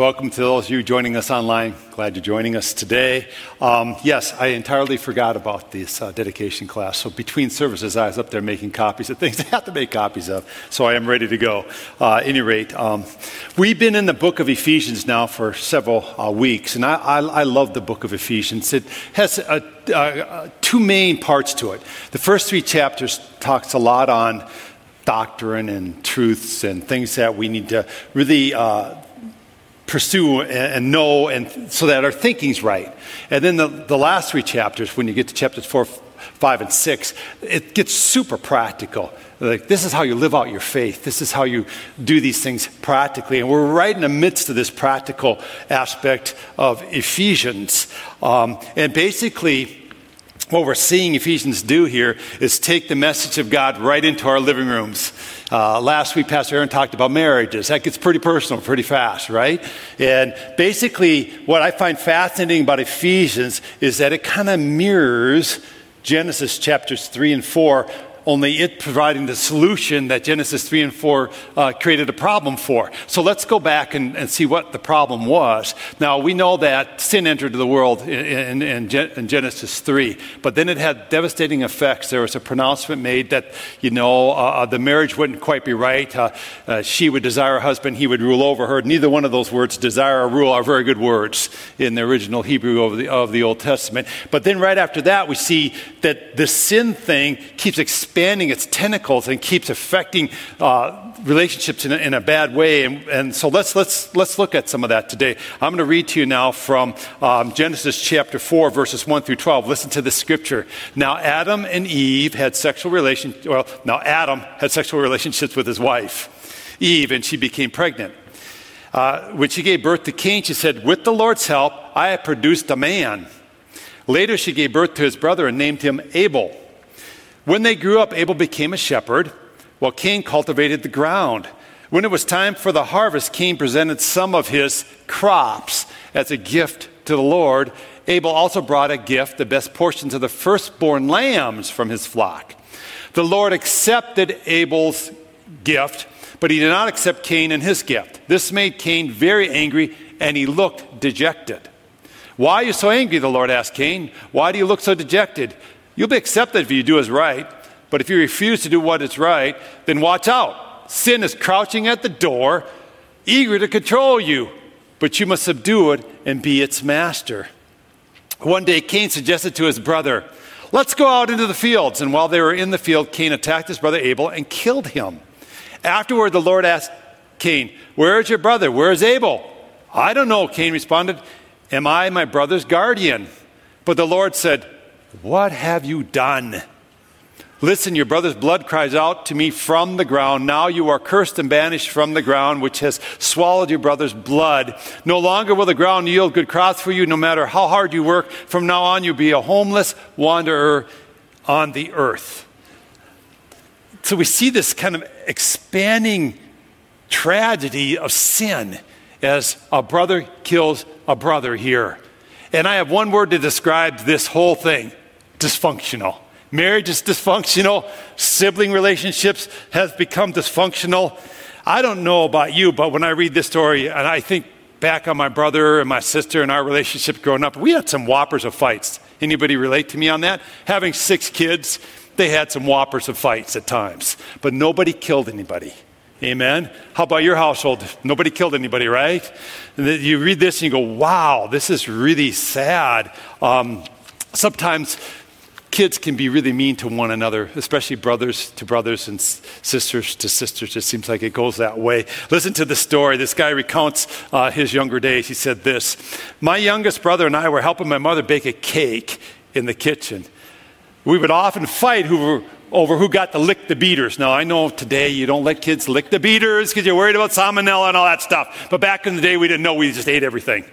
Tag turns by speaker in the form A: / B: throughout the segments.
A: Welcome to those of you joining us online. Glad you're joining us today. Um, yes, I entirely forgot about this uh, dedication class. So between services, I was up there making copies of things I have to make copies of. So I am ready to go. Uh, at any rate, um, we've been in the book of Ephesians now for several uh, weeks, and I, I, I, love the book of Ephesians. It has two main parts to it. The first three chapters talks a lot on doctrine and truths and things that we need to really uh, pursue and, know and so that our thinking's right. And then the, the last three chapters, when you get to chapters four, five, and six, it gets super practical. Like, this is how you live out your faith. This is how you do these things practically. And we're right in the midst of this practical aspect of Ephesians. Um, and basically, what we're seeing Ephesians do here is take the message of God right into our living rooms. Uh, last week, Pastor Aaron talked about marriages. That gets pretty personal pretty fast, right? And basically, what I find fascinating about Ephesians is that it kind of mirrors Genesis chapters 3 and 4 only it providing the solution that Genesis 3 and 4 uh, created a problem for. So let's go back and, and, see what the problem was. Now, we know that sin entered the world in, in, in, Genesis 3, but then it had devastating effects. There was a pronouncement made that, you know, uh, uh the marriage wouldn't quite be right. Uh, uh, she would desire a husband, he would rule over her. Neither one of those words, desire or rule, are very good words in the original Hebrew of the, of the Old Testament. But then right after that, we see that the sin thing keeps expanding expanding its tentacles and keeps affecting uh, relationships in a, in a, bad way. And, and, so let's, let's, let's look at some of that today. I'm going to read to you now from um, Genesis chapter 4, verses 1 through 12. Listen to the scripture. Now, Adam and Eve had sexual relations, well, now Adam had sexual relationships with his wife, Eve, and she became pregnant. Uh, when she gave birth to Cain, she said, With the Lord's help, I have produced a man. Later, she gave birth to his brother and named him Abel. When they grew up, Abel became a shepherd, while Cain cultivated the ground. When it was time for the harvest, Cain presented some of his crops as a gift to the Lord. Abel also brought a gift, the best portions of the firstborn lambs from his flock. The Lord accepted Abel's gift, but he did not accept Cain and his gift. This made Cain very angry, and he looked dejected. Why are you so angry? The Lord asked Cain. Why do you look so dejected? You'll be accepted if you do what's right, but if you refuse to do what is right, then watch out. Sin is crouching at the door, eager to control you, but you must subdue it and be its master. One day, Cain suggested to his brother, Let's go out into the fields. And while they were in the field, Cain attacked his brother Abel and killed him. Afterward, the Lord asked Cain, Where is your brother? Where is Abel? I don't know, Cain responded. Am I my brother's guardian? But the Lord said, what have you done? Listen, your brother's blood cries out to me from the ground. Now you are cursed and banished from the ground, which has swallowed your brother's blood. No longer will the ground yield good crops for you, no matter how hard you work. From now on, you'll be a homeless wanderer on the earth. So we see this kind of expanding tragedy of sin as a brother kills a brother here. And I have one word to describe this whole thing dysfunctional. Marriage is dysfunctional. Sibling relationships have become dysfunctional. I don't know about you, but when I read this story and I think back on my brother and my sister and our relationship growing up, we had some whoppers of fights. Anybody relate to me on that? Having six kids, they had some whoppers of fights at times, but nobody killed anybody. Amen. How about your household? Nobody killed anybody, right? And you read this and you go, wow, this is really sad. Um, sometimes kids can be really mean to one another, especially brothers to brothers and sisters to sisters. It seems like it goes that way. Listen to the story. This guy recounts uh, his younger days. He said this My youngest brother and I were helping my mother bake a cake in the kitchen. We would often fight who over who got to lick the beaters. Now, I know today you don't let kids lick the beaters because you're worried about salmonella and all that stuff. But back in the day, we didn't know. We just ate everything.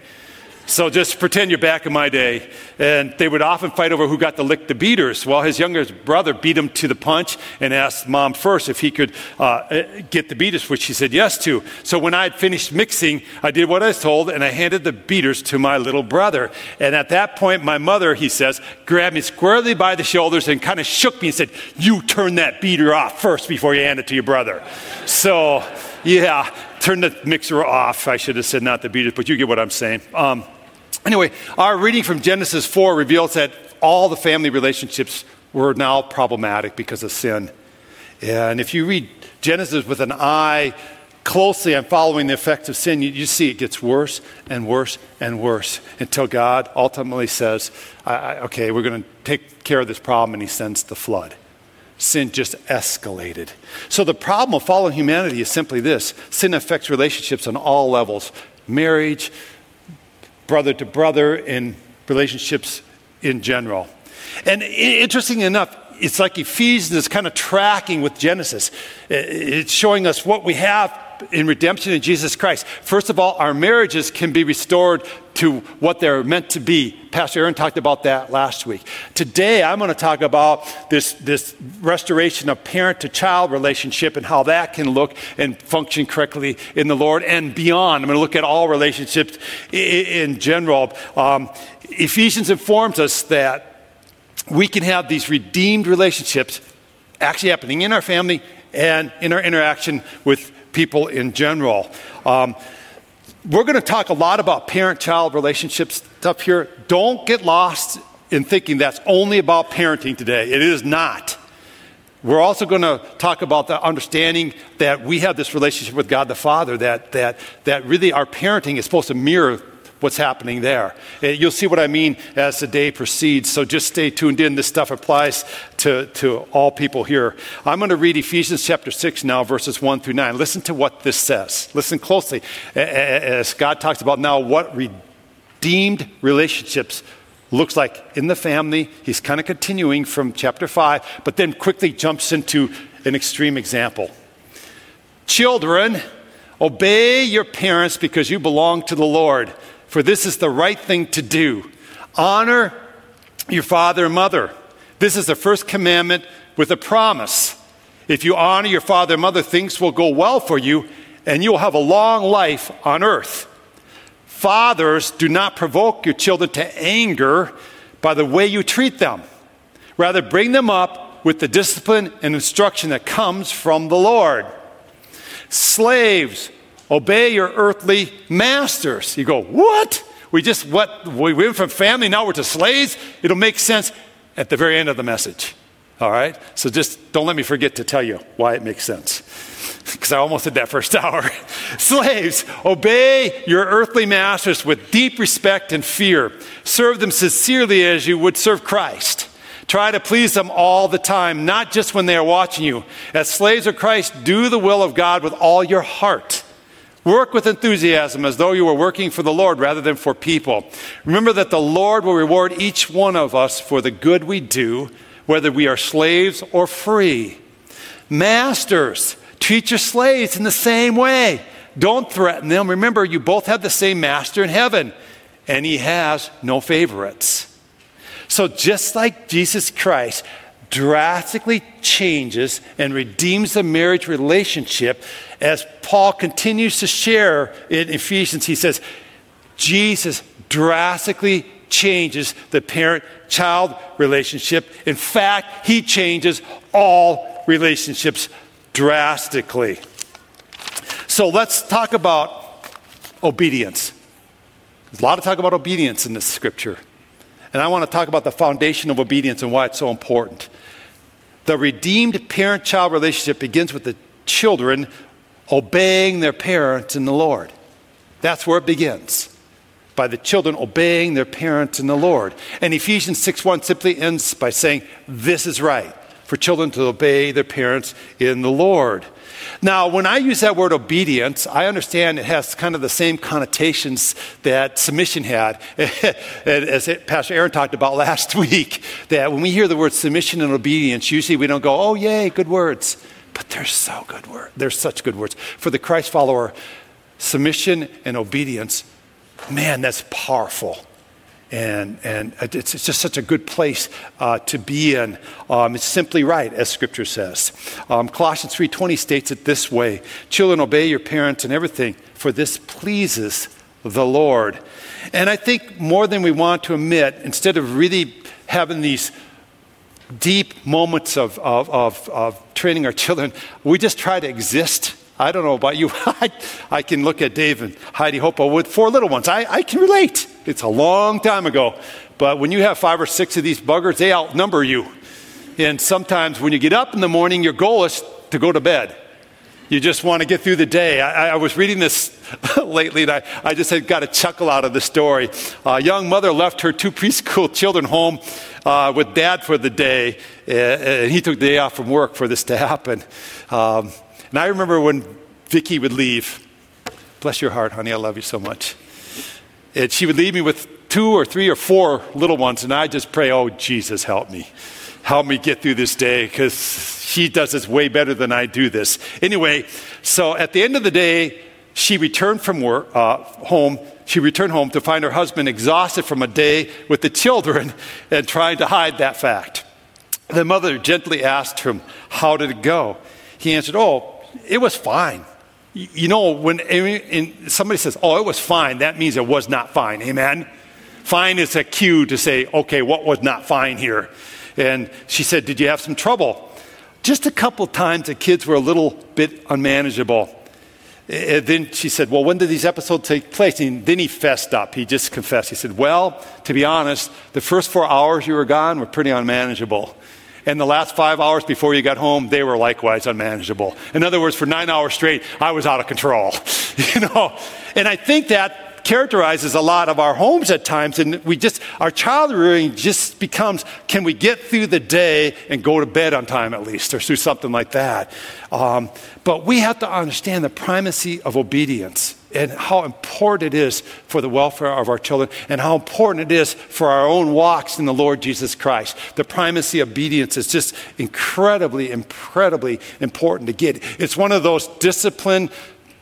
A: So just pretend you're back in my day. And they would often fight over who got to lick the beaters. Well, his younger brother beat him to the punch and asked mom first if he could uh, get the beaters, which she said yes to. So when I had finished mixing, I did what I was told and I handed the beaters to my little brother. And at that point, my mother, he says, grabbed me squarely by the shoulders and kind of shook me and said, You turn that beater off first before you hand it to your brother. So, yeah, turn the mixer off. I should have said not the beaters, but you get what I'm saying. Um, anyway, our reading from Genesis 4 reveals that all the family relationships were now problematic because of sin. And if you read Genesis with an eye closely on following the effects of sin, you, you see it gets worse and worse and worse until God ultimately says, I, I, Okay, we're going to take care of this problem, and He sends the flood. Sin just escalated. So, the problem of fallen humanity is simply this sin affects relationships on all levels marriage, brother to brother, in relationships in general. And interesting enough, it's like Ephesians is kind of tracking with Genesis. It's showing us what we have in redemption in Jesus Christ. First of all, our marriages can be restored to what they're meant to be. Pastor Aaron talked about that last week. Today, I'm going to talk about this, this restoration of parent to child relationship and how that can look and function correctly in the Lord and beyond. I'm going to look at all relationships in general. Um, Ephesians informs us that we can have these redeemed relationships actually happening in our family and in our interaction with people in general. Um, we're going to talk a lot about parent child relationships stuff here. Don't get lost in thinking that's only about parenting today. It is not. We're also going to talk about the understanding that we have this relationship with God the Father, that, that, that really our parenting is supposed to mirror what's happening there. You'll see what I mean as the day proceeds, so just stay tuned in. This stuff applies to, to all people here. I'm going to read Ephesians chapter 6 now, verses 1 through 9. Listen to what this says. Listen closely as God talks about now what redeemed relationships looks like in the family. He's kind of continuing from chapter 5, but then quickly jumps into an extreme example. Children, obey your parents because you belong to the Lord for this is the right thing to do. Honor your father and mother. This is the first commandment with a promise. If you honor your father and mother, things will go well for you, and you will have a long life on earth. Fathers, do not provoke your children to anger by the way you treat them. Rather, bring them up with the discipline and instruction that comes from the Lord. Slaves, Obey your earthly masters. You go, what? We just what we went from family, now we're to slaves. It'll make sense at the very end of the message. All right? So just don't let me forget to tell you why it makes sense. Because I almost did that first hour. Slaves, obey your earthly masters with deep respect and fear. Serve them sincerely as you would serve Christ. Try to please them all the time, not just when they are watching you. As slaves of Christ, do the will of God with all your heart. Work with enthusiasm as though you were working for the Lord rather than for people. Remember that the Lord will reward each one of us for the good we do, whether we are slaves or free. Masters, treat your slaves in the same way. Don't threaten them. Remember, you both have the same master in heaven, and he has no favorites. So, just like Jesus Christ drastically changes and redeems the marriage relationship, as Paul continues to share in Ephesians, he says, Jesus drastically changes the parent child relationship. In fact, he changes all relationships drastically. So let's talk about obedience. There's a lot of talk about obedience in this scripture. And I want to talk about the foundation of obedience and why it's so important. The redeemed parent child relationship begins with the children obeying their parents in the Lord. That's where it begins. By the children obeying their parents in the Lord. And Ephesians 6 1 simply ends by saying, This is right for children to obey their parents in the Lord. Now, when I use that word obedience, I understand it has kind of the same connotations that submission had, as Pastor Aaron talked about last week. That when we hear the word submission and obedience, usually we don't go, oh, yay, good words. But they're so good words. They're such good words. For the Christ follower, submission and obedience, man, that's powerful. And, and it's, it's just such a good place uh, to be in. Um, it's simply right, as Scripture says. Um, Colossians 3.20 states it this way, Children, obey your parents and everything, for this pleases the Lord. And I think more than we want to admit, instead of really having these deep moments of, of, of, of training our children, we just try to exist I don't know about you. I, I can look at Dave and Heidi Hopa with four little ones. I, I can relate. It's a long time ago. But when you have five or six of these buggers, they outnumber you. And sometimes when you get up in the morning, your goal is to go to bed. You just want to get through the day. I, I was reading this lately and I, I just had got a chuckle out of the story. A young mother left her two preschool children home uh, with dad for the day, and he took the day off from work for this to happen. Um, and I remember when Vicki would leave, bless your heart, honey, I love you so much. And she would leave me with two or three or four little ones, and I just pray, oh, Jesus, help me. Help me get through this day because she does this way better than I do this. Anyway, so at the end of the day, she returned from work, uh, home. She returned home to find her husband exhausted from a day with the children and trying to hide that fact. The mother gently asked him, How did it go? He answered, Oh, it was fine. You know, when somebody says, Oh, it was fine, that means it was not fine. Amen? Fine is a cue to say, Okay, what was not fine here? And she said, Did you have some trouble? Just a couple times the kids were a little bit unmanageable. And then she said, Well, when did these episodes take place? And then he fessed up. He just confessed. He said, Well, to be honest, the first four hours you were gone were pretty unmanageable. And the last five hours before you got home, they were likewise unmanageable. In other words, for nine hours straight, I was out of control. you know? And I think that characterizes a lot of our homes at times. And we just, our child rearing just becomes can we get through the day and go to bed on time at least, or do something like that. Um, but we have to understand the primacy of obedience and how important it is for the welfare of our children and how important it is for our own walks in the Lord Jesus Christ. The primacy of obedience is just incredibly, incredibly important to get. It's one of those discipline,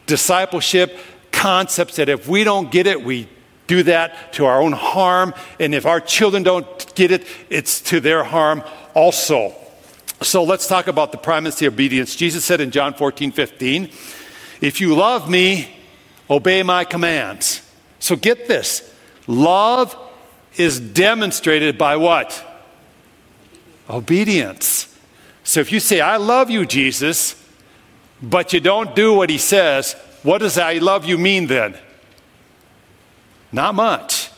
A: discipleship, concepts that if we don't get it, we do that to our own harm. And if our children don't get it, it's to their harm also. So let's talk about the primacy of obedience. Jesus said in John 14, 15, If you love me, obey my commands. So get this love is demonstrated by what? Obedience. So if you say, I love you, Jesus, but you don't do what he says, what does I love you mean then? Not much.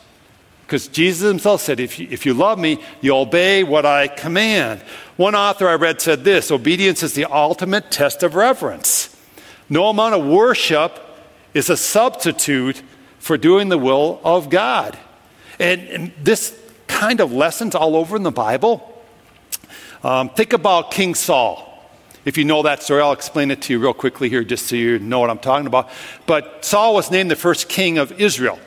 A: Because Jesus himself said, if you, if you love me, you obey what I command. One author I read said this obedience is the ultimate test of reverence. No amount of worship is a substitute for doing the will of God. And, and this kind of lessons all over in the Bible. Um, think about King Saul. If you know that story, I'll explain it to you real quickly here just so you know what I'm talking about. But Saul was named the first king of Israel.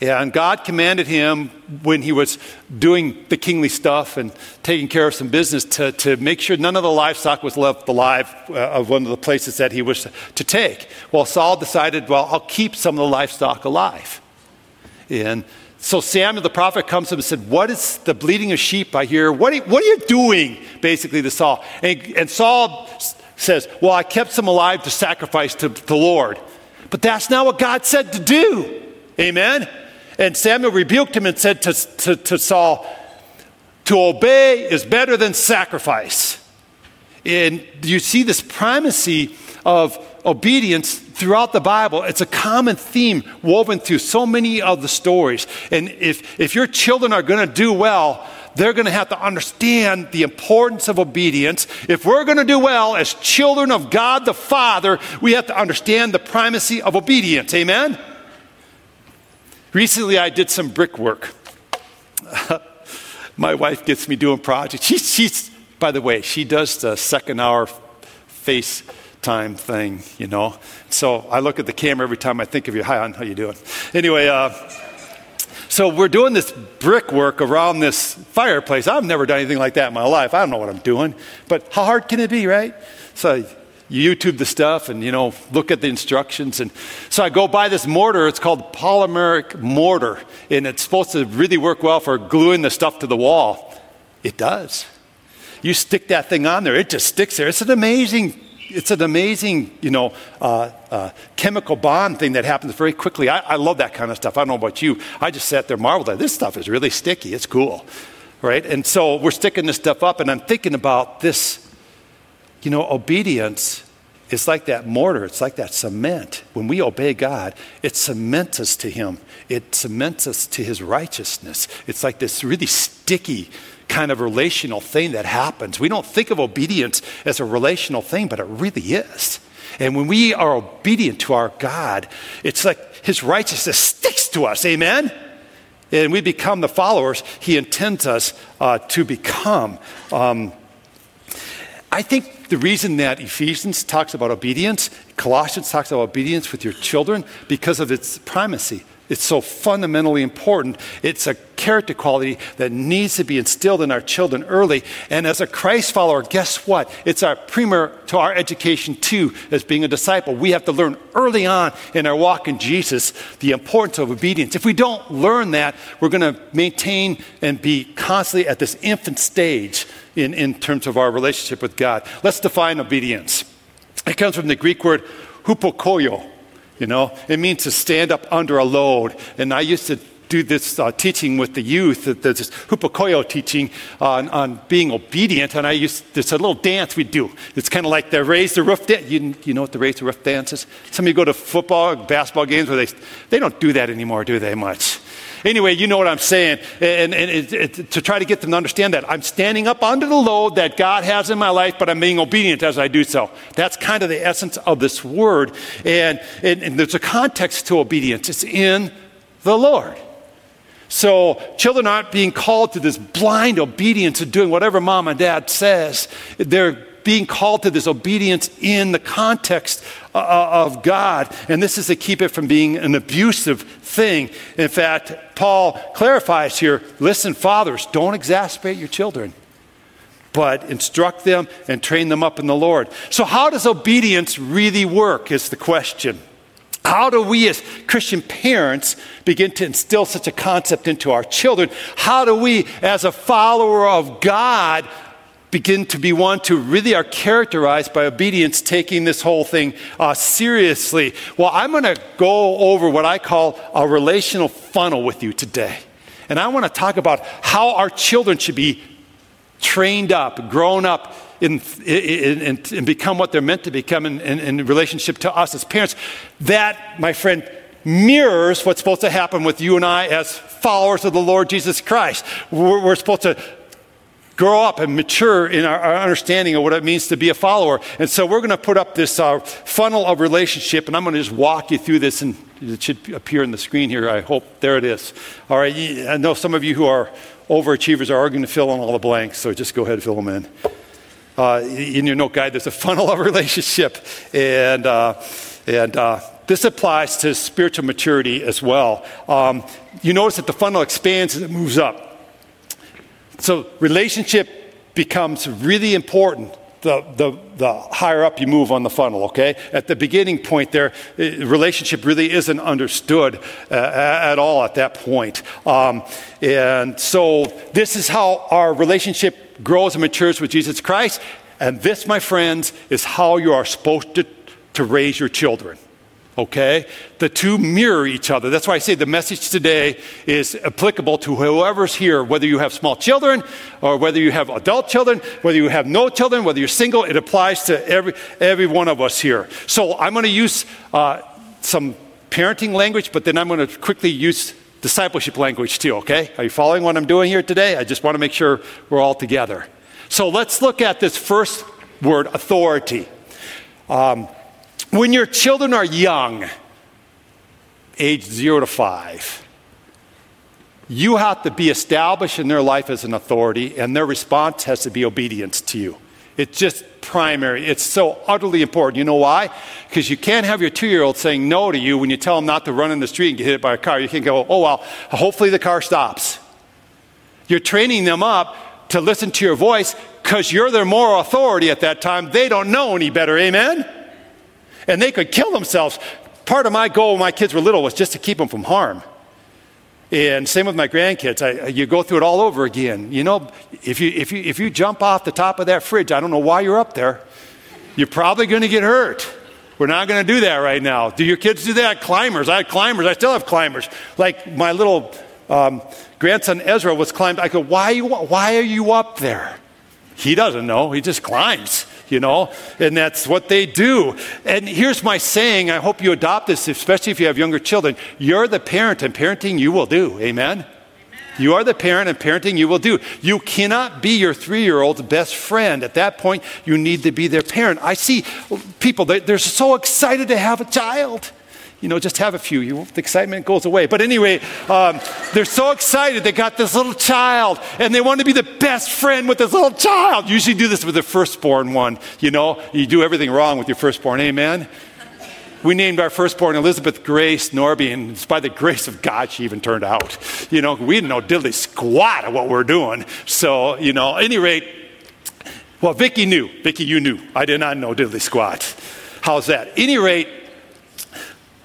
A: And God commanded him when he was doing the kingly stuff and taking care of some business to, to make sure none of the livestock was left alive uh, of one of the places that he was to take. Well, Saul decided, well, I'll keep some of the livestock alive. And so Samuel the prophet comes to him and said, What is the bleating of sheep I hear? What are you, what are you doing? Basically, to Saul. And, and Saul says, Well, I kept some alive to sacrifice to the Lord. But that's not what God said to do. Amen? And Samuel rebuked him and said to, to, to Saul, To obey is better than sacrifice. And you see this primacy of obedience throughout the Bible. It's a common theme woven through so many of the stories. And if, if your children are going to do well, they're going to have to understand the importance of obedience. If we're going to do well as children of God the Father, we have to understand the primacy of obedience. Amen? Recently, I did some brickwork. My wife gets me doing projects. She's, she's, by the way, she does the second hour face time thing, you know. So I look at the camera every time I think of you. Hi, hon, how you doing? Anyway, uh, so we're doing this brickwork around this fireplace. I've never done anything like that in my life. I don't know what I'm doing, but how hard can it be, right? So YouTube the stuff and you know look at the instructions, and so I go buy this mortar. It's called polymeric mortar, and it's supposed to really work well for gluing the stuff to the wall. It does. You stick that thing on there, it just sticks there. It's an amazing it's an amazing, you know, uh, uh, chemical bond thing that happens very quickly. I, I, love that kind of stuff. I don't know about you. I just sat there marveled at this stuff is really sticky. It's cool, right? And so we're sticking this stuff up, and I'm thinking about this, you know, obedience is like that mortar, it's like that cement. When we obey God, it cements us to Him, it cements us to His righteousness. It's like this really sticky kind of relational thing that happens. We don't think of obedience as a relational thing, but it really is. And when we are obedient to our God, it's like His righteousness sticks to us. Amen? And we become the followers He intends us uh, to become. Um, I think the reason that Ephesians talks about obedience, Colossians talks about obedience with your children, because of its primacy. It's so fundamentally important. It's a character quality that needs to be instilled in our children early. And as a Christ follower, guess what? It's our primer to our education too, as being a disciple. We have to learn early on in our walk in Jesus the importance of obedience. If we don't learn that, we're going to maintain and be constantly at this infant stage in, in terms of our relationship with God. Let's define obedience. It comes from the Greek word hupokoio you know, it means to stand up under a load. And I used to do this uh, teaching with the youth, this hupokoio teaching on, on, being obedient. And I used, there's a little dance we do. It's kind of like the raise the roof dance. You, you know what the raise the roof dance is? Some of you go to football, basketball games where they, they don't do that anymore, do they much? Anyway, you know what I'm saying. And, and it, it, to try to get them to understand that I'm standing up under the load that God has in my life, but I'm being obedient as I do so. That's kind of the essence of this word. And, and, and there's a context to obedience, it's in the Lord. So children aren't being called to this blind obedience of doing whatever mom and dad says. They're being called to this obedience in the context uh, uh, of God. And this is to keep it from being an abusive thing. In fact, Paul clarifies here listen, fathers, don't exasperate your children but instruct them and train them up in the Lord. So, how does obedience really work? Is the question. How do we, as Christian parents, begin to instill such a concept into our children? How do we, as a follower of God, begin to be one to really are characterized by obedience, taking this whole thing uh, seriously. Well, I'm going to go over what I call a relational funnel with you today. And I want to talk about how our children should be trained up, grown up, in, in, in, and become what they're meant to become in, in, relationship to us as parents. That, my friend, mirrors what's supposed to happen with you and I as followers of the Lord Jesus Christ. We're, we're supposed to grow up and mature in our, our, understanding of what it means to be a follower. And so we're going to put up this uh, funnel of relationship, and I'm going to just walk you through this, and it should appear on the screen here. I hope there it is. All right, I know some of you who are overachievers are going to fill in all the blanks, so just go ahead and fill them in. Uh, in your note guide, there's a funnel of relationship, and uh, and uh, this applies to spiritual maturity as well. Um, you notice that the funnel expands and it moves up. So relationship becomes really important the, the, the, higher up you move on the funnel, okay? At the beginning point there, relationship really isn't understood uh, at all at that point. Um, and so this is how our relationship grows and matures with Jesus Christ. And this, my friends, is how you are supposed to, to raise your children okay? The two mirror each other. That's why I say the message today is applicable to whoever's here, whether you have small children or whether you have adult children, whether you have no children, whether you're single, it applies to every, every one of us here. So I'm going to use uh, some parenting language, but then I'm going to quickly use discipleship language too, okay? Are you following what I'm doing here today? I just want to make sure we're all together. So let's look at this first word, authority. Um, when your children are young, age zero to five, you have to be established in their life as an authority, and their response has to be obedience to you. It's just primary. It's so utterly important. You know why? Because you can't have your two year old saying no to you when you tell them not to run in the street and get hit by a car. You can't go, oh, well, hopefully the car stops. You're training them up to listen to your voice because you're their moral authority at that time. They don't know any better. Amen? And they could kill themselves. Part of my goal when my kids were little was just to keep them from harm. And same with my grandkids. I, you go through it all over again. You know, if you, if, you, if you jump off the top of that fridge, I don't know why you're up there. You're probably going to get hurt. We're not going to do that right now. Do your kids do that? Climbers. I had climbers. I still have climbers. Like my little um, grandson Ezra was climbed. I go, why, why are you up there? He doesn't know. He just climbs. You know, and that's what they do. And here's my saying I hope you adopt this, especially if you have younger children. You're the parent, and parenting you will do. Amen? You are the parent, and parenting you will do. You cannot be your three year old's best friend. At that point, you need to be their parent. I see people, they're so excited to have a child you know, just have a few. You, the excitement goes away. But anyway, um, they're so excited. They got this little child, and they want to be the best friend with this little child. You Usually do this with the firstborn one. You know, you do everything wrong with your firstborn. Amen. We named our firstborn Elizabeth Grace Norby, and it's by the grace of God she even turned out. You know, we didn't know diddly squat of what we're doing. So, you know, any rate, well, Vicky knew. Vicky, you knew. I did not know diddly squat. How's that? Any rate,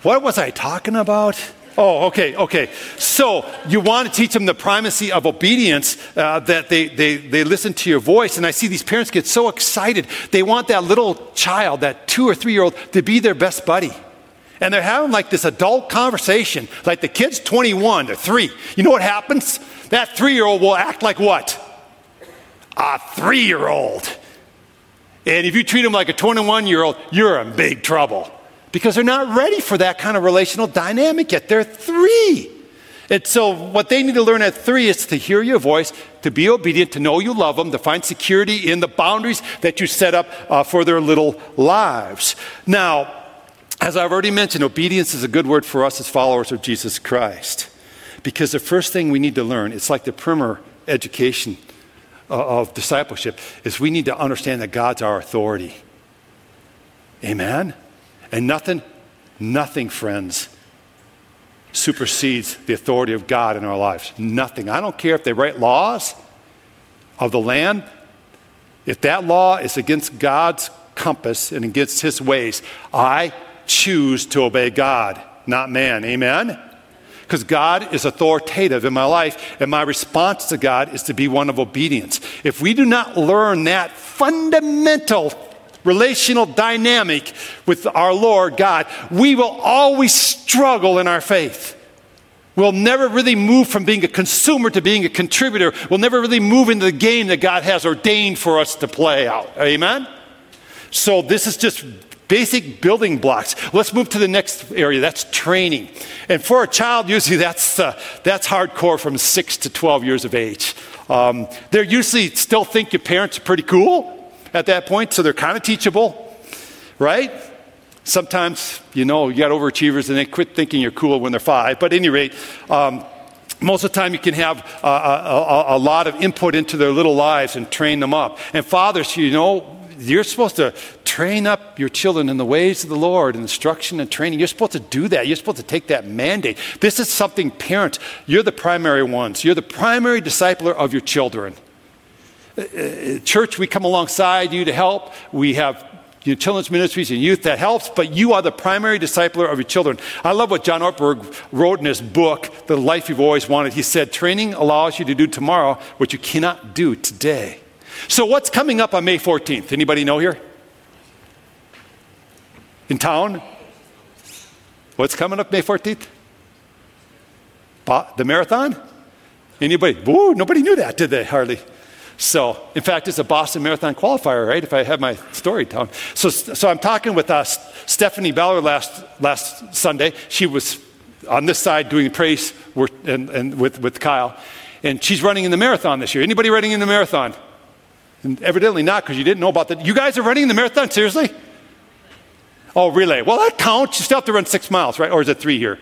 A: what was I talking about? Oh, okay, okay. So you want to teach them the primacy of obedience, uh, that they, they, they listen to your voice. And I see these parents get so excited. They want that little child, that two or three year old, to be their best buddy. And they're having like this adult conversation. Like the kid's 21, they're three. You know what happens? That three year old will act like what? A three year old. And if you treat them like a 21 year old, you're in big trouble because they're not ready for that kind of relational dynamic yet. They're three. And so, what they need to learn at three is to hear your voice, to be obedient, to know you love them, to find security in the boundaries that you set up uh, for their little lives. Now, as I've already mentioned, obedience is a good word for us as followers of Jesus Christ. Because the first thing we need to learn, it's like the primer education uh, of discipleship, is we need to understand that God's our authority. Amen? And nothing, nothing, friends, supersedes the authority of God in our lives. Nothing. I don't care if they write laws of the land. If that law is against God's compass and against his ways, I choose to obey God, not man. Amen? Because God is authoritative in my life, and my response to God is to be one of obedience. If we do not learn that fundamental relational dynamic with our Lord God, we will always struggle in our faith. We'll never really move from being a consumer to being a contributor. We'll never really move into the game that God has ordained for us to play out. Amen? So, this is just basic building blocks. Let's move to the next area. That's training. And for a child, usually that's, uh, that's hardcore from 6 to 12 years of age. Um, they usually still think your parents are pretty cool at that point, so they're kind of teachable, right? Sometimes, you know, you got overachievers and they quit thinking you're cool when they're five. But at any rate, um, most of the time you can have a, a, a, lot of input into their little lives and train them up. And fathers, you know, you're supposed to train up your children in the ways of the Lord, instruction and training. You're supposed to do that. You're supposed to take that mandate. This is something, parents, you're the primary ones. You're the primary discipler of your children. Church, we come alongside you to help. We have you know, children's ministries and youth that helps, but you are the primary discipler of your children. I love what John Ortberg wrote in his book, The Life You've Always Wanted. He said, Training allows you to do tomorrow what you cannot do today. So, what's coming up on May 14th? Anybody know here? In town? What's coming up May 14th? The marathon? Anybody? Woo, nobody knew that, did they? Hardly. So, in fact, it's a Boston Marathon qualifier, right? If I have my story down. So, so I'm talking with uh, Stephanie Ballard last, last Sunday. She was on this side doing praise and, and with, with Kyle. And she's running in the marathon this year. Anybody running in the marathon? And evidently not, because you didn't know about that. You guys are running the marathon? Seriously? Oh, relay. Well, that counts. You still have to run six miles, right? Or is it three here?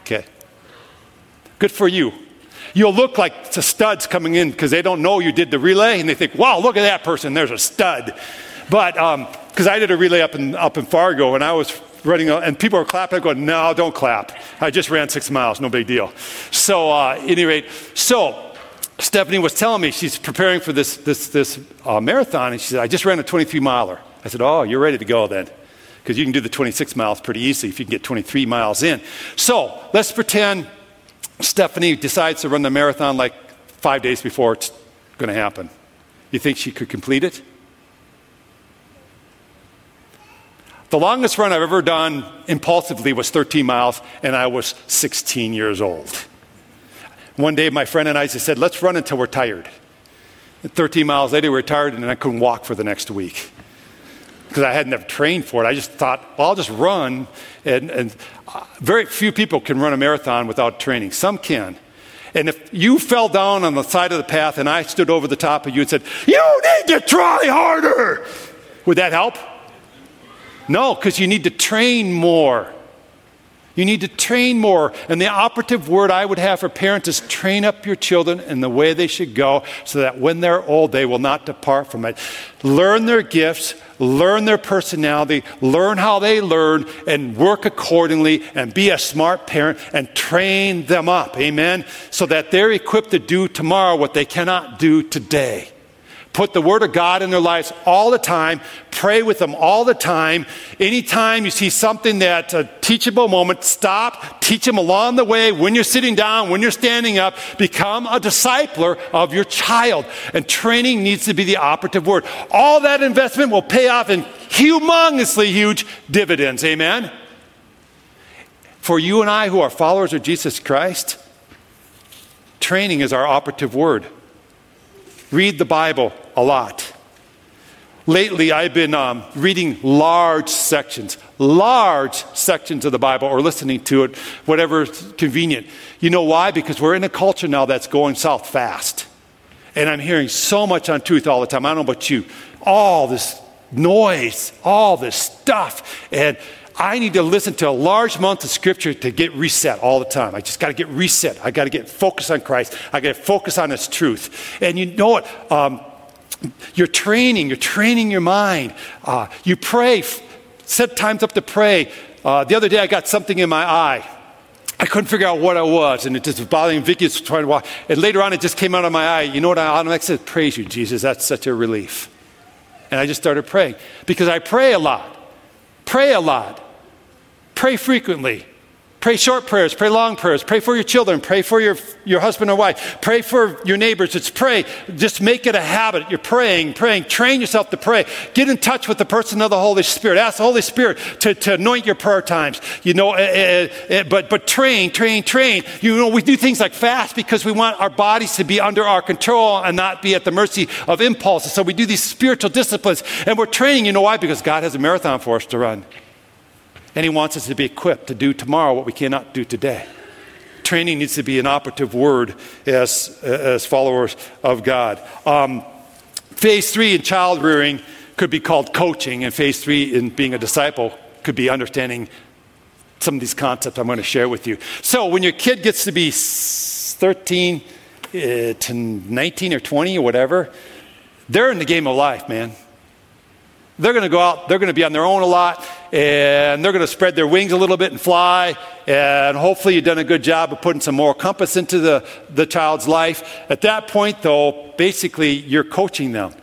A: Okay. Good for you. You'll look like the studs coming in because they don't know you did the relay and they think, wow, look at that person, there's a stud. But because um, I did a relay up in, up in Fargo and I was running, and people were clapping, going, no, don't clap. I just ran six miles, no big deal. So, uh, any rate, so Stephanie was telling me she's preparing for this, this, this uh, marathon, and she said, I just ran a 23 miler. I said, Oh, you're ready to go then. Because you can do the 26 miles pretty easily if you can get 23 miles in. So let's pretend Stephanie decides to run the marathon like five days before it's going to happen. You think she could complete it? The longest run I've ever done impulsively was 13 miles, and I was 16 years old. One day, my friend and I just said, Let's run until we're tired. 13 miles later, we were tired, and I couldn't walk for the next week because I hadn't ever trained for it. I just thought, well, I'll just run. And, and very few people can run a marathon without training. Some can. And if you fell down on the side of the path and I stood over the top of you and said, You need to try harder, would that help? No, because you need to train more. You need to train more. And the operative word I would have for parents is train up your children in the way they should go so that when they're old, they will not depart from it. Learn their gifts, learn their personality, learn how they learn, and work accordingly, and be a smart parent and train them up. Amen? So that they're equipped to do tomorrow what they cannot do today. Put the Word of God in their lives all the time. Pray with them all the time. Anytime you see something that's a uh, teachable moment, stop, teach them along the way when you're sitting down, when you're standing up. Become a discipler of your child. And training needs to be the operative word. All that investment will pay off in humongously huge dividends. Amen? For you and I who are followers of Jesus Christ, training is our operative word. Read the Bible a lot. Lately, I've been um, reading large sections, large sections of the Bible, or listening to it, whatever's convenient. You know why? Because we're in a culture now that's going south fast. And I'm hearing so much on truth all the time. I don't know about you. All this noise, all this stuff. And I need to listen to a large amount of scripture to get reset all the time. I just got to get reset. I got to get focused on Christ. I got to focus on His truth. And you know what? Um, you're training, you're training your mind. Uh, you pray, set times up to pray. Uh, the other day I got something in my eye. I couldn't figure out what it was, and it just was bothering Vicky. Was trying to walk, and later on, it just came out of my eye. You know what? I automatically said, "Praise you, Jesus." That's such a relief. And I just started praying because I pray a lot, pray a lot, pray frequently. Pray short prayers, pray long prayers, pray for your children, pray for your, your husband or wife, pray for your neighbors. It's pray. Just make it a habit. You're praying, praying. Train yourself to pray. Get in touch with the person of the Holy Spirit. Ask the Holy Spirit to, to anoint your prayer times. You know, uh, uh, but, but train, train, train. You know, we do things like fast because we want our bodies to be under our control and not be at the mercy of impulses. So we do these spiritual disciplines and we're training. You know why? Because God has a marathon for us to run. And He wants us to be equipped to do tomorrow what we cannot do today. Training needs to be an operative word as, as followers of God. Um, phase three in child rearing could be called coaching, and phase three in being a disciple could be understanding some of these concepts I'm going to share with you. So, when your kid gets to be 13 uh, to 19 or 20 or whatever, they're in the game of life, man. They're going to go out, they're going to be on their own a lot, and they're going to spread their wings a little bit and fly. And hopefully, you've done a good job of putting some moral compass into the, the child's life. At that point, though, basically, you're coaching them.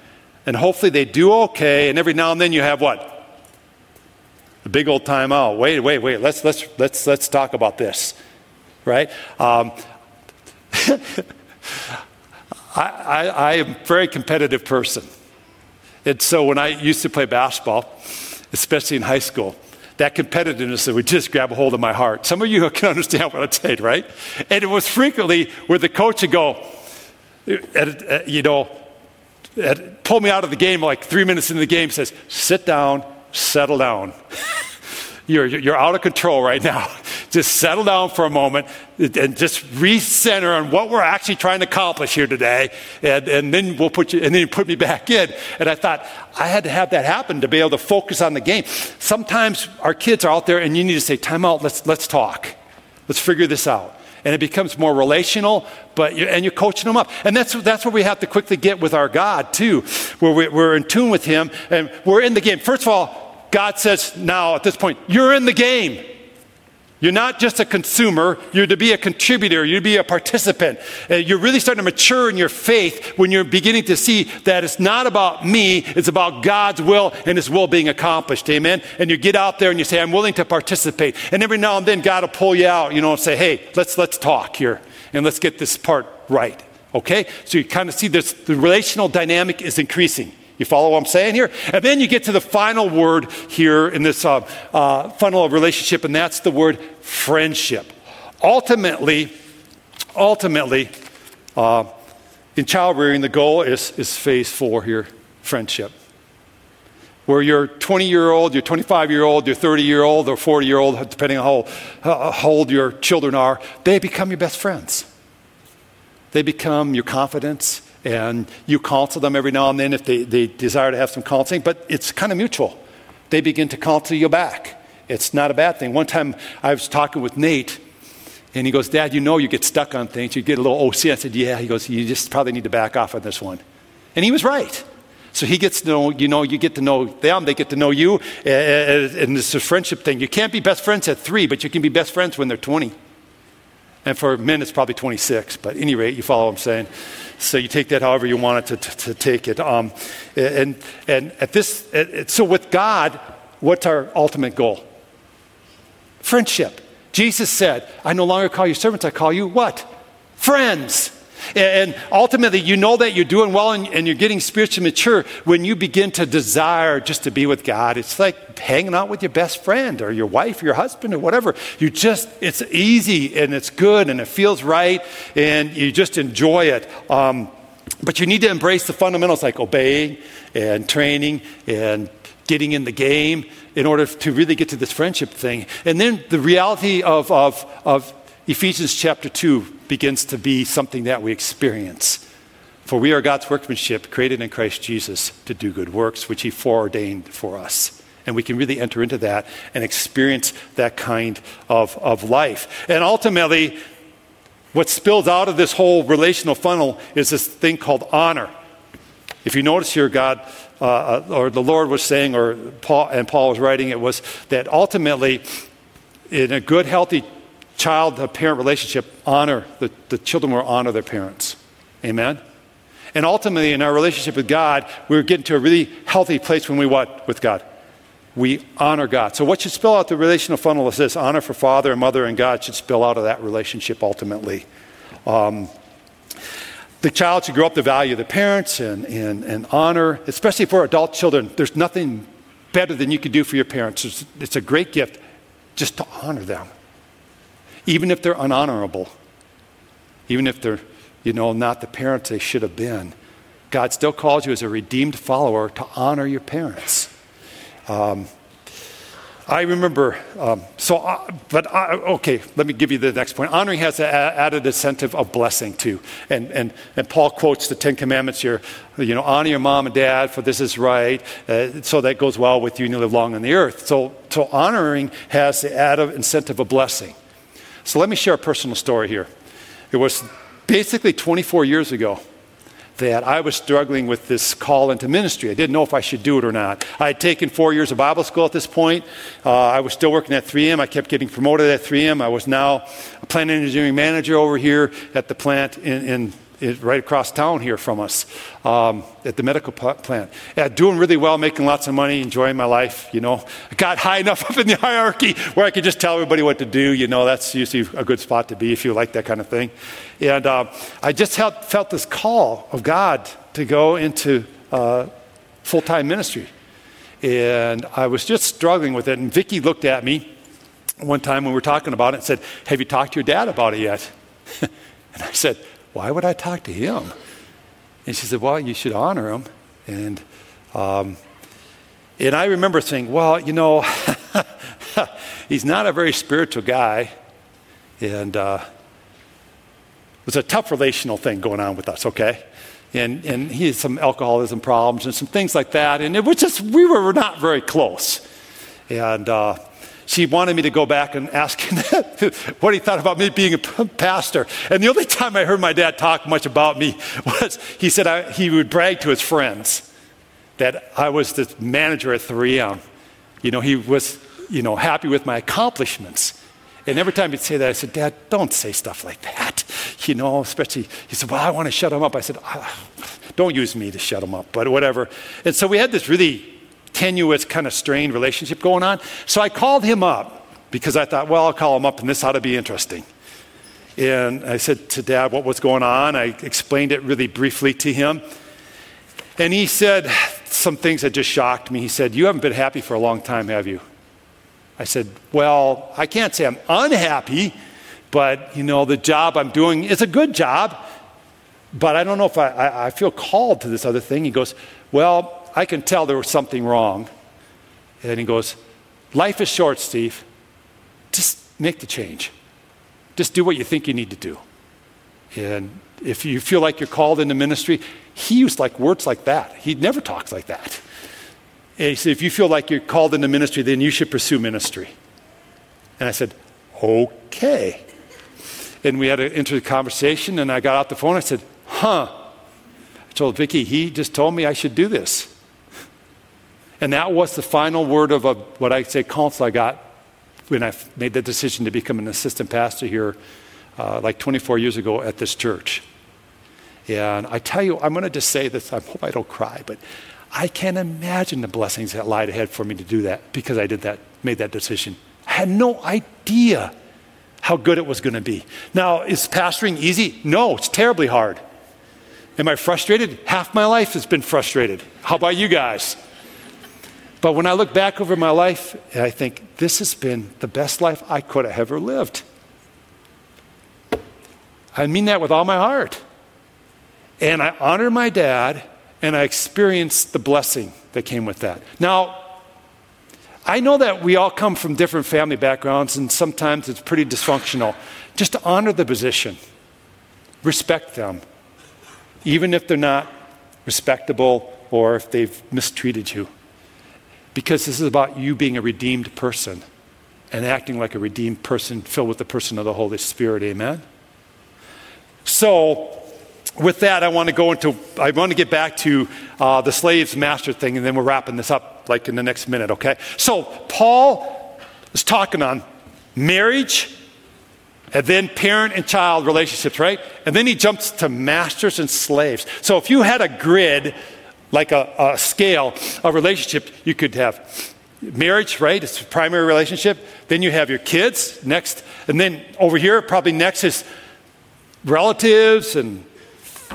A: And hopefully, they do okay. And every now and then, you have what? The big old timeout. Wait, wait, wait. Let's, let's, let's, let's talk about this. Right? Um, I, I, I am a very competitive person. And so when I used to play basketball, especially in high school, that competitiveness that would just grab a hold of my heart. Some of you can understand what I'm saying, right? And it was frequently where the coach would go, you know, pull me out of the game like three minutes into the game, says, sit down, settle down. you're, you're out of control right now. Just settle down for a moment and just recenter on what we're actually trying to accomplish here today. And, and then we'll put you, and then you put me back in. And I thought, I had to have that happen to be able to focus on the game. Sometimes our kids are out there and you need to say, time out, let's, let's talk. Let's figure this out and it becomes more relational but you're, and you're coaching them up and that's, that's where we have to quickly get with our god too where we, we're in tune with him and we're in the game first of all god says now at this point you're in the game you're not just a consumer, you're to be a contributor, you're to be a participant. Uh, you're really starting to mature in your faith when you're beginning to see that it's not about me, it's about God's will and His will being accomplished. Amen? And you get out there and you say, I'm willing to participate. And every now and then God will pull you out, you know, and say, hey, let's, let's talk here and let's get this part right. Okay? So you kind of see this, the relational dynamic is increasing. You follow what I'm saying here? And then you get to the final word here in this uh, uh, funnel of relationship, and that's the word friendship. Ultimately, ultimately, uh, In child rearing, the goal is, is phase four here friendship. Where your 20 year old, your 25 year old, your 30 year old, or 40 year old, depending on how, how old your children are, they become your best friends. They become your confidence, and you counsel them every now and then if they, they desire to have some counseling, but it's kind of mutual. They begin to counsel you back. It's not a bad thing. One time I was talking with Nate, and he goes, Dad, you know you get stuck on things. You get a little OC. I said, Yeah. He goes, You just probably need to back off on this one. And he was right. So he gets to know, you know, you get to know them, they get to know you, and it's a friendship thing. You can't be best friends at three, but you can be best friends when they're 20. And for men, it's probably 26, but any rate, you follow what I'm saying. So you take that however you want it to, to, to take it. Um, and, and at this, so with God, what's our ultimate goal? Friendship. Jesus said, I no longer call you servants, I call you what? Friends. And ultimately, you know that you're doing well and, you're getting spiritually mature when you begin to desire just to be with God. It's like hanging out with your best friend or your wife or your husband or whatever. You just, it's easy and it's good and it feels right and you just enjoy it. Um, but you need to embrace the fundamentals like obeying and training and getting in the game in order to really get to this friendship thing. And then the reality of, of, of Ephesians chapter 2 begins to be something that we experience. For we are God's workmanship, created in Christ Jesus to do good works, which He foreordained for us. And we can really enter into that and experience that kind of, of life. And ultimately, what spills out of this whole relational funnel is this thing called honor. If you notice here, God uh, uh, or the Lord was saying, or Paul, and Paul was writing, it was that ultimately, in a good, healthy child parent relationship, honor, the, the children will honor their parents. Amen? And ultimately, in our relationship with God, we're getting to a really healthy place when we what with God? We honor God. So, what should spill out the relational funnel is this honor for father and mother and God should spill out of that relationship ultimately. Um, the child should grow up to value the parents and, and, and honor, especially for adult children. There's nothing better than you could do for your parents. It's, it's a great gift just to honor them, even if they're unhonorable, even if they're, you know, not the parents they should have been. God still calls you as a redeemed follower to honor your parents. Um, I remember, um, so, uh, but okay, let me give you the next point. Honoring has an added incentive of blessing too. And, and, and Paul quotes the Ten Commandments here, you know, honor your mom and dad, for this is right, uh, so that goes well with you and you live long on the earth. So, so honoring has the added incentive of blessing. So let me share a personal story here. It was basically 24 years ago that I was struggling with this call into ministry. I didn't know if I should do it or not. I had taken four years of Bible school at this point. Uh, I was still working at 3M. I kept getting promoted at 3M. I was now a plant engineering manager over here at the plant in, in right across town here from us um, at the medical plant. Yeah, doing really well, making lots of money, enjoying my life. You know, I got high enough up in the hierarchy where I could just tell everybody what to do. You know, that's usually a good spot to be if you like that kind of thing. And uh, I just felt, felt this call of God to go into uh, full time ministry. And I was just struggling with it. And Vicki looked at me one time when we were talking about it and said, Have you talked to your dad about it yet? and I said, why would I talk to him? And she said, Well, you should honor him. And, um, and I remember saying, Well, you know, he's not a very spiritual guy. And uh, it was a tough relational thing going on with us, okay? And, and he had some alcoholism problems and some things like that. And it was just, we were not very close. And, uh, she wanted me to go back and ask him what he thought about me being a pastor. And the only time I heard my dad talk much about me was he said I, he would brag to his friends that I was the manager at 3M. You know, he was, you know, happy with my accomplishments. And every time he'd say that, I said, Dad, don't say stuff like that. You know, especially, he said, Well, I want to shut him up. I said, Don't use me to shut him up, but whatever. And so we had this really tenuous, kind of strained relationship going on. So I called him up because I thought, well, I'll call him up and this ought to be interesting. And I said to dad what was going on. I explained it really briefly to him. And he said some things that just shocked me. He said, You haven't been happy for a long time, have you? I said, Well, I can't say I'm unhappy, but you know, the job I'm doing is a good job. but I don't know if I, I, I feel called to this other thing. He goes, Well, I can tell there was something wrong. And he goes, Life is short, Steve. Just make the change. Just do what you think you need to do. And if you feel like you're called into ministry, he used like words like that. He never talks like that. And he said, if you feel like you're called into ministry, then you should pursue ministry. And I said, okay. And we had an interesting conversation, and I got out the phone. I said, huh. I told Vicki, he just told me I should do this. And that was the final word of a, what I would say counsel I got when I made the decision to become an assistant pastor here uh, like 24 years ago at this church. And I tell you, I'm going to just say this. I hope I don't cry, but I can't imagine the blessings that lied ahead for me to do that because I did that, made that decision. I had no idea how good it was going to be. Now, is pastoring easy? No, it's terribly hard. Am I frustrated? Half my life has been frustrated. How about you guys? But when I look back over my life, I think this has been the best life I could have ever lived. I mean that with all my heart. And I honor my dad, and I experienced the blessing that came with that. Now, I know that we all come from different family backgrounds, and sometimes it's pretty dysfunctional. Just to honor the position, respect them, even if they're not respectable or if they've mistreated you. Because this is about you being a redeemed person and acting like a redeemed person filled with the person of the Holy Spirit. Amen? So, with that, I want to go into, I want to get back to uh, the slaves master thing, and then we're wrapping this up like in the next minute, okay? So, Paul is talking on marriage and then parent and child relationships, right? And then he jumps to masters and slaves. So, if you had a grid, like a, a scale of relationship, you could have marriage, right? It's a primary relationship. Then you have your kids next. And then over here, probably next is relatives and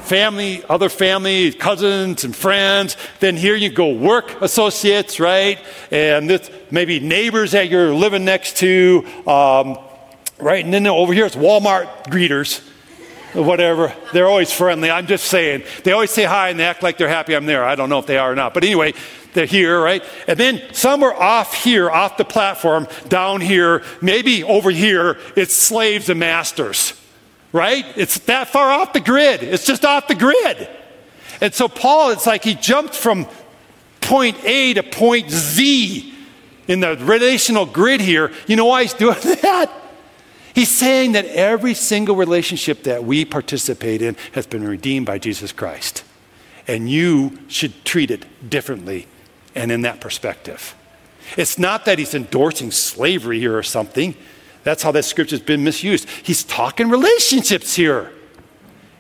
A: family, other family, cousins and friends. Then here you go work associates, right? And this, maybe neighbors that you're living next to, um, right? And then over here it's Walmart greeters, whatever. They're always friendly. I'm just saying. They always say hi and they act like they're happy I'm there. I don't know if they are or not. But anyway, they're here, right? And then somewhere off here, off the platform, down here, maybe over here, it's slaves and masters right? It's that far off the grid. It's just off the grid. And so Paul, it's like he jumped from point A to point Z in the relational grid here. You know why he's doing that? He's saying that every single relationship that we participate in has been redeemed by Jesus Christ. And you should treat it differently and in that perspective. It's not that he's endorsing slavery here or something. That's how that scripture's been misused. He's talking relationships here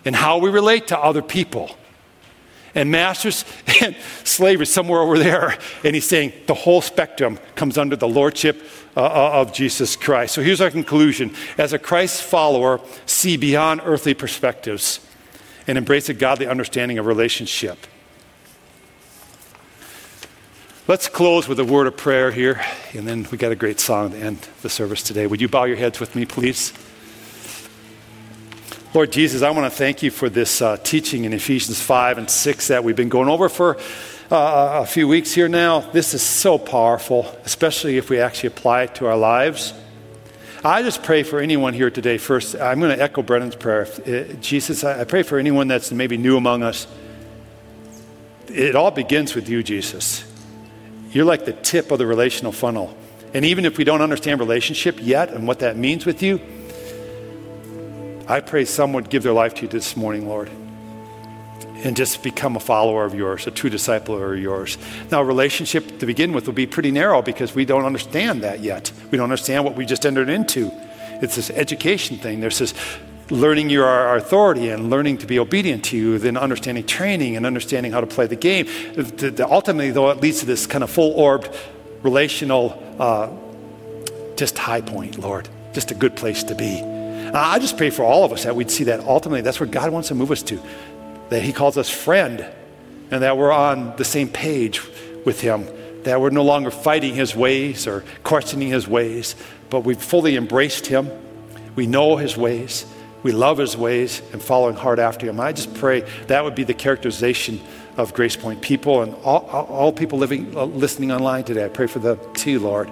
A: and how we relate to other people. And masters and slavery somewhere over there. And he's saying the whole spectrum comes under the lordship uh, uh, of Jesus Christ. So here's our conclusion. As a Christ follower, see beyond earthly perspectives and embrace a godly understanding of relationship. Let's close with a word of prayer here, and then we got a great song to end the service today. Would you bow your heads with me, please? Lord Jesus, I want to thank you for this uh, teaching in Ephesians 5 and 6 that we've been going over for uh, a few weeks here now. This is so powerful, especially if we actually apply it to our lives. I just pray for anyone here today. First, I'm going to echo Brennan's prayer. Uh, Jesus, I pray for anyone that's maybe new among us. It all begins with you, Jesus. You're like the tip of the relational funnel. And even if we don't understand relationship yet and what that means with you, I pray someone would give their life to you this morning, Lord, and just become a follower of yours, a true disciple of yours. Now, relationship to begin with will be pretty narrow because we don't understand that yet. We don't understand what we just entered into. It's this education thing. There's this learning your authority and learning to be obedient to you, then understanding training and understanding how to play the game. Ultimately, though, it leads to this kind of full orbed relational, uh, just high point, Lord, just a good place to be. I just pray for all of us that we'd see that ultimately that's where God wants to move us to, that He calls us friend, and that we're on the same page with Him, that we're no longer fighting His ways or questioning His ways, but we've fully embraced Him. We know His ways We love his ways and following hard after him. I just pray that would be the characterization of Grace Point people and all, all people living, uh, listening online today. I pray for the too, Lord.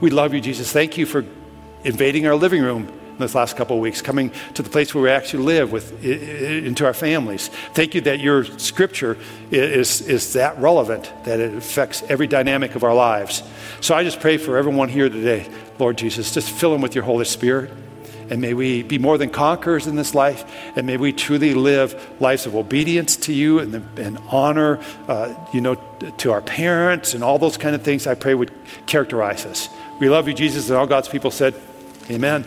A: We love you, Jesus. Thank you for invading our living room in this last couple of weeks, coming to the place where we actually live with into our families. Thank you that your scripture is, is that relevant, that it affects every dynamic of our lives. So I just pray for everyone here today, Lord Jesus, just fill them with your Holy Spirit. And may we be more than conquerors in this life. And may we truly live lives of obedience to you and, and honor, uh, you know, to our parents and all those kind of things I pray would characterize us. We love you, Jesus, and all God's people said, Amen.